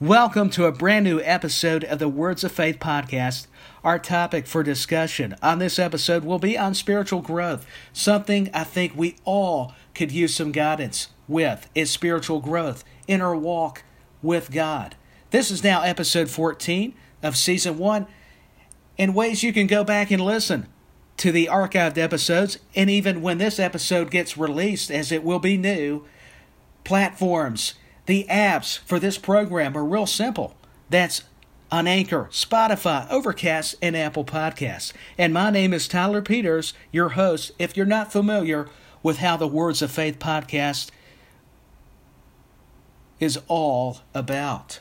Welcome to a brand new episode of the Words of Faith podcast. Our topic for discussion on this episode will be on spiritual growth. Something I think we all could use some guidance with is spiritual growth in our walk with God. This is now episode 14 of season 1 and ways you can go back and listen to the archived episodes and even when this episode gets released as it will be new platforms the apps for this program are real simple. That's on Anchor, Spotify, Overcast, and Apple Podcasts. And my name is Tyler Peters, your host. If you're not familiar with how the Words of Faith podcast is all about,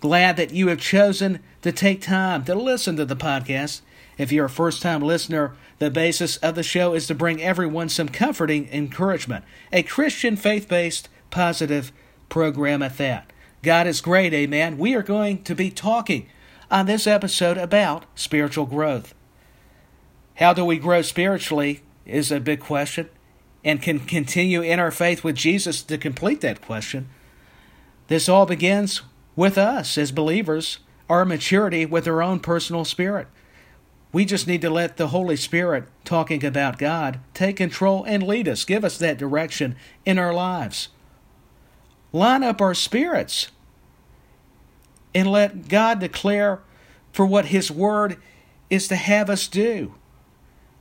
glad that you have chosen to take time to listen to the podcast. If you're a first time listener, the basis of the show is to bring everyone some comforting encouragement, a Christian faith based positive program at that. God is great, amen. We are going to be talking on this episode about spiritual growth. How do we grow spiritually is a big question and can continue in our faith with Jesus to complete that question. This all begins with us as believers, our maturity with our own personal spirit. We just need to let the Holy Spirit, talking about God, take control and lead us, give us that direction in our lives line up our spirits and let God declare for what His Word is to have us do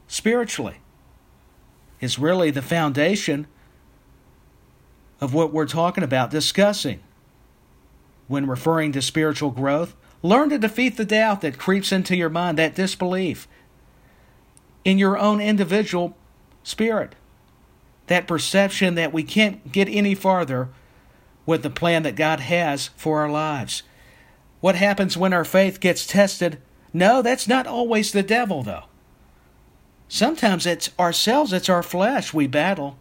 spiritually. Is really the foundation of what we're talking about, discussing when referring to spiritual growth. Learn to defeat the doubt that creeps into your mind, that disbelief in your own individual spirit, that perception that we can't get any farther with the plan that God has for our lives. What happens when our faith gets tested? No, that's not always the devil, though. Sometimes it's ourselves, it's our flesh we battle.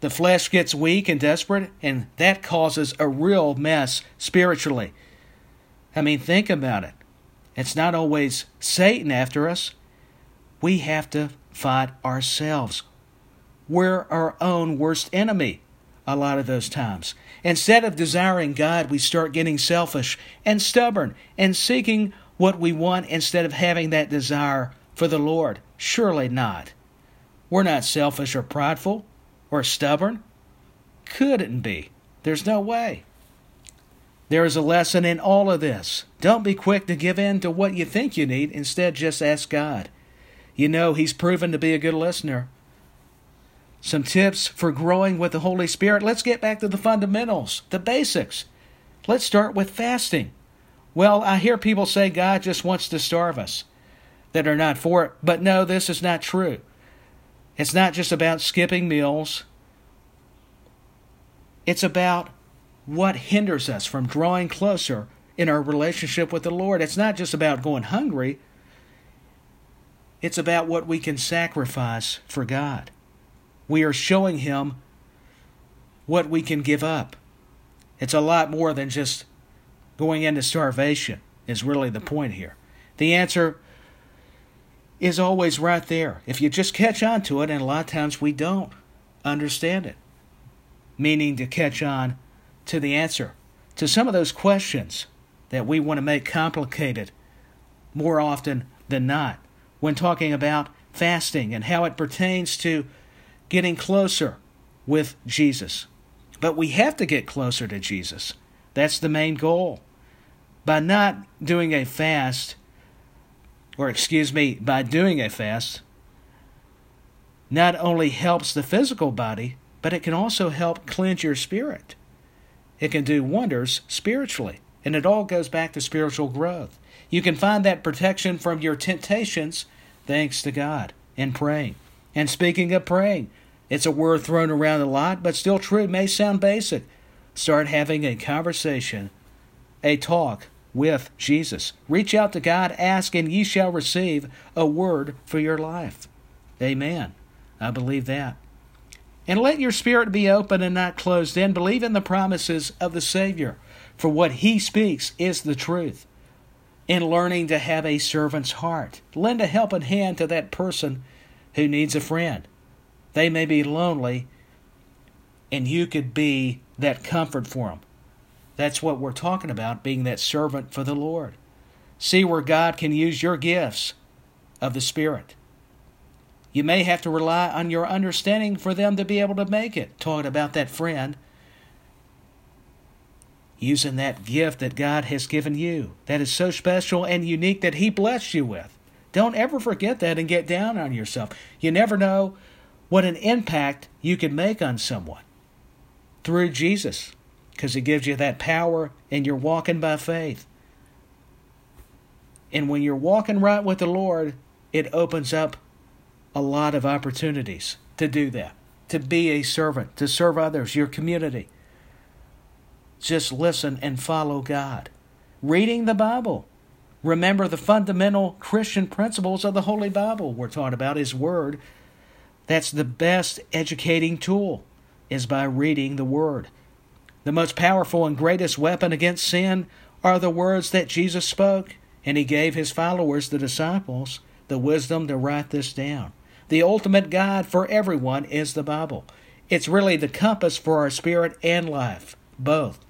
The flesh gets weak and desperate, and that causes a real mess spiritually. I mean, think about it. It's not always Satan after us. We have to fight ourselves. We're our own worst enemy a lot of those times. Instead of desiring God, we start getting selfish and stubborn and seeking what we want instead of having that desire for the Lord. Surely not. We're not selfish or prideful or stubborn. Couldn't be. There's no way. There is a lesson in all of this. Don't be quick to give in to what you think you need. Instead, just ask God. You know, He's proven to be a good listener some tips for growing with the Holy Spirit. Let's get back to the fundamentals, the basics. Let's start with fasting. Well, I hear people say God just wants to starve us that are not for it, but no, this is not true. It's not just about skipping meals, it's about what hinders us from drawing closer in our relationship with the Lord. It's not just about going hungry, it's about what we can sacrifice for God we are showing him what we can give up. It's a lot more than just going into starvation, is really the point here. The answer is always right there. If you just catch on to it, and a lot of times we don't understand it, meaning to catch on to the answer to some of those questions that we want to make complicated more often than not when talking about fasting and how it pertains to getting closer with Jesus. But we have to get closer to Jesus. That's the main goal. By not doing a fast, or excuse me, by doing a fast, not only helps the physical body, but it can also help cleanse your spirit. It can do wonders spiritually. And it all goes back to spiritual growth. You can find that protection from your temptations thanks to God in praying. And speaking of praying, it's a word thrown around a lot, but still true. It may sound basic. Start having a conversation, a talk with Jesus. Reach out to God, ask, and ye shall receive a word for your life. Amen. I believe that. And let your spirit be open and not closed in. Believe in the promises of the Savior, for what He speaks is the truth. In learning to have a servant's heart, lend a helping hand to that person who needs a friend. They may be lonely, and you could be that comfort for them. That's what we're talking about, being that servant for the Lord. See where God can use your gifts of the Spirit. You may have to rely on your understanding for them to be able to make it. Talking about that friend using that gift that God has given you that is so special and unique that He blessed you with. Don't ever forget that and get down on yourself. You never know what an impact you can make on someone through Jesus because He gives you that power and you're walking by faith. And when you're walking right with the Lord, it opens up a lot of opportunities to do that, to be a servant, to serve others, your community. Just listen and follow God. Reading the Bible. Remember the fundamental Christian principles of the Holy Bible. We're taught about His Word. That's the best educating tool, is by reading the Word. The most powerful and greatest weapon against sin are the words that Jesus spoke, and He gave His followers, the disciples, the wisdom to write this down. The ultimate guide for everyone is the Bible. It's really the compass for our spirit and life, both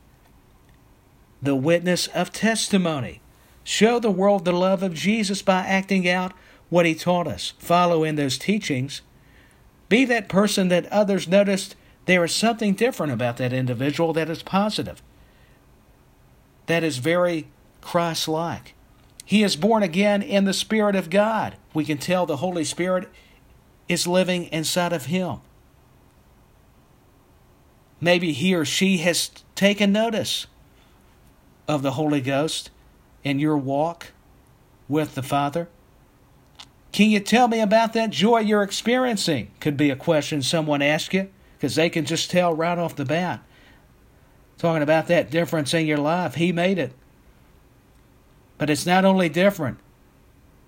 the witness of testimony. Show the world the love of Jesus by acting out what he taught us. Follow in those teachings. Be that person that others noticed there is something different about that individual that is positive, that is very Christ like. He is born again in the Spirit of God. We can tell the Holy Spirit is living inside of him. Maybe he or she has taken notice of the Holy Ghost in your walk with the Father? Can you tell me about that joy you're experiencing? Could be a question someone asks you because they can just tell right off the bat. Talking about that difference in your life, He made it. But it's not only different,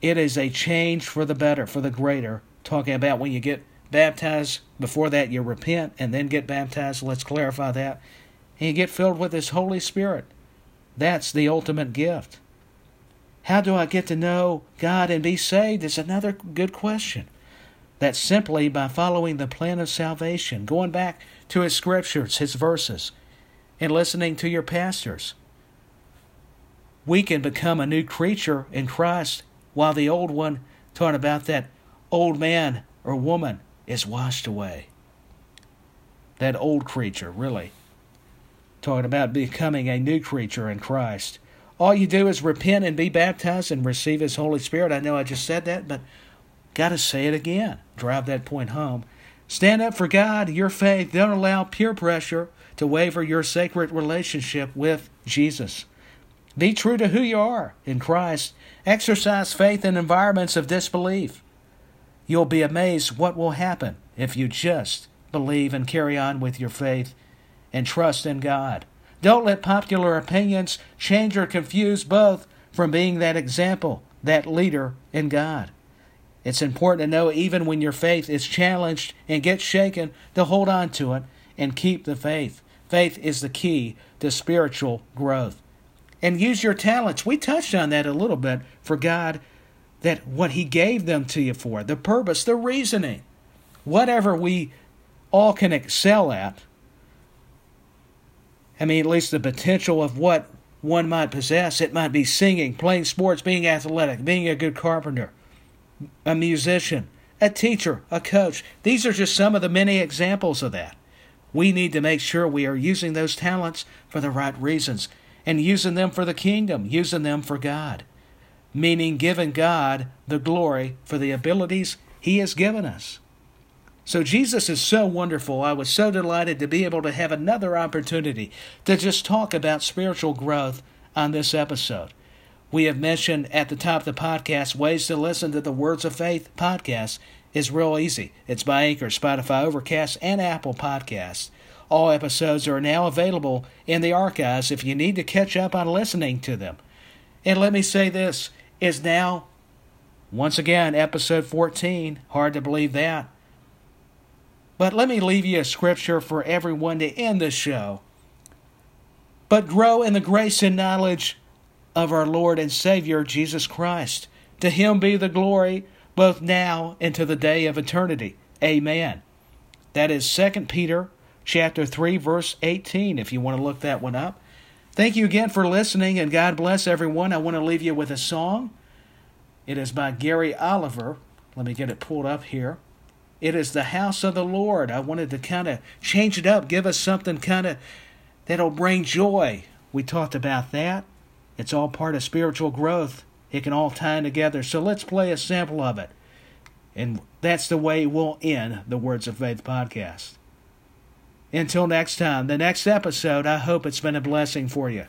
it is a change for the better, for the greater. Talking about when you get baptized, before that you repent and then get baptized. Let's clarify that. And you get filled with His Holy Spirit. That's the ultimate gift. How do I get to know God and be saved? Is another good question. That's simply by following the plan of salvation, going back to His scriptures, His verses, and listening to your pastors. We can become a new creature in Christ while the old one, talking about that old man or woman, is washed away. That old creature, really talking about becoming a new creature in Christ. All you do is repent and be baptized and receive His Holy Spirit. I know I just said that, but got to say it again. Drive that point home. Stand up for God, your faith. Don't allow peer pressure to waver your sacred relationship with Jesus. Be true to who you are in Christ. Exercise faith in environments of disbelief. You'll be amazed what will happen if you just believe and carry on with your faith and trust in God. Don't let popular opinions change or confuse both from being that example, that leader in God. It's important to know, even when your faith is challenged and gets shaken, to hold on to it and keep the faith. Faith is the key to spiritual growth. And use your talents. We touched on that a little bit for God, that what He gave them to you for, the purpose, the reasoning. Whatever we all can excel at, I mean, at least the potential of what one might possess. It might be singing, playing sports, being athletic, being a good carpenter, a musician, a teacher, a coach. These are just some of the many examples of that. We need to make sure we are using those talents for the right reasons and using them for the kingdom, using them for God, meaning giving God the glory for the abilities He has given us. So Jesus is so wonderful. I was so delighted to be able to have another opportunity to just talk about spiritual growth on this episode. We have mentioned at the top of the podcast ways to listen to the Words of Faith podcast is real easy. It's by Anchor, Spotify, Overcast, and Apple Podcasts. All episodes are now available in the archives if you need to catch up on listening to them. And let me say this is now, once again, episode 14. Hard to believe that. But let me leave you a scripture for everyone to end the show. But grow in the grace and knowledge of our Lord and Savior Jesus Christ. To him be the glory both now and to the day of eternity. Amen. That is 2 Peter chapter 3 verse 18 if you want to look that one up. Thank you again for listening, and God bless everyone. I want to leave you with a song. It is by Gary Oliver. Let me get it pulled up here. It is the house of the Lord. I wanted to kind of change it up, give us something kind of that'll bring joy. We talked about that. It's all part of spiritual growth. It can all tie together. So let's play a sample of it. And that's the way we'll end the Words of Faith podcast. Until next time, the next episode, I hope it's been a blessing for you.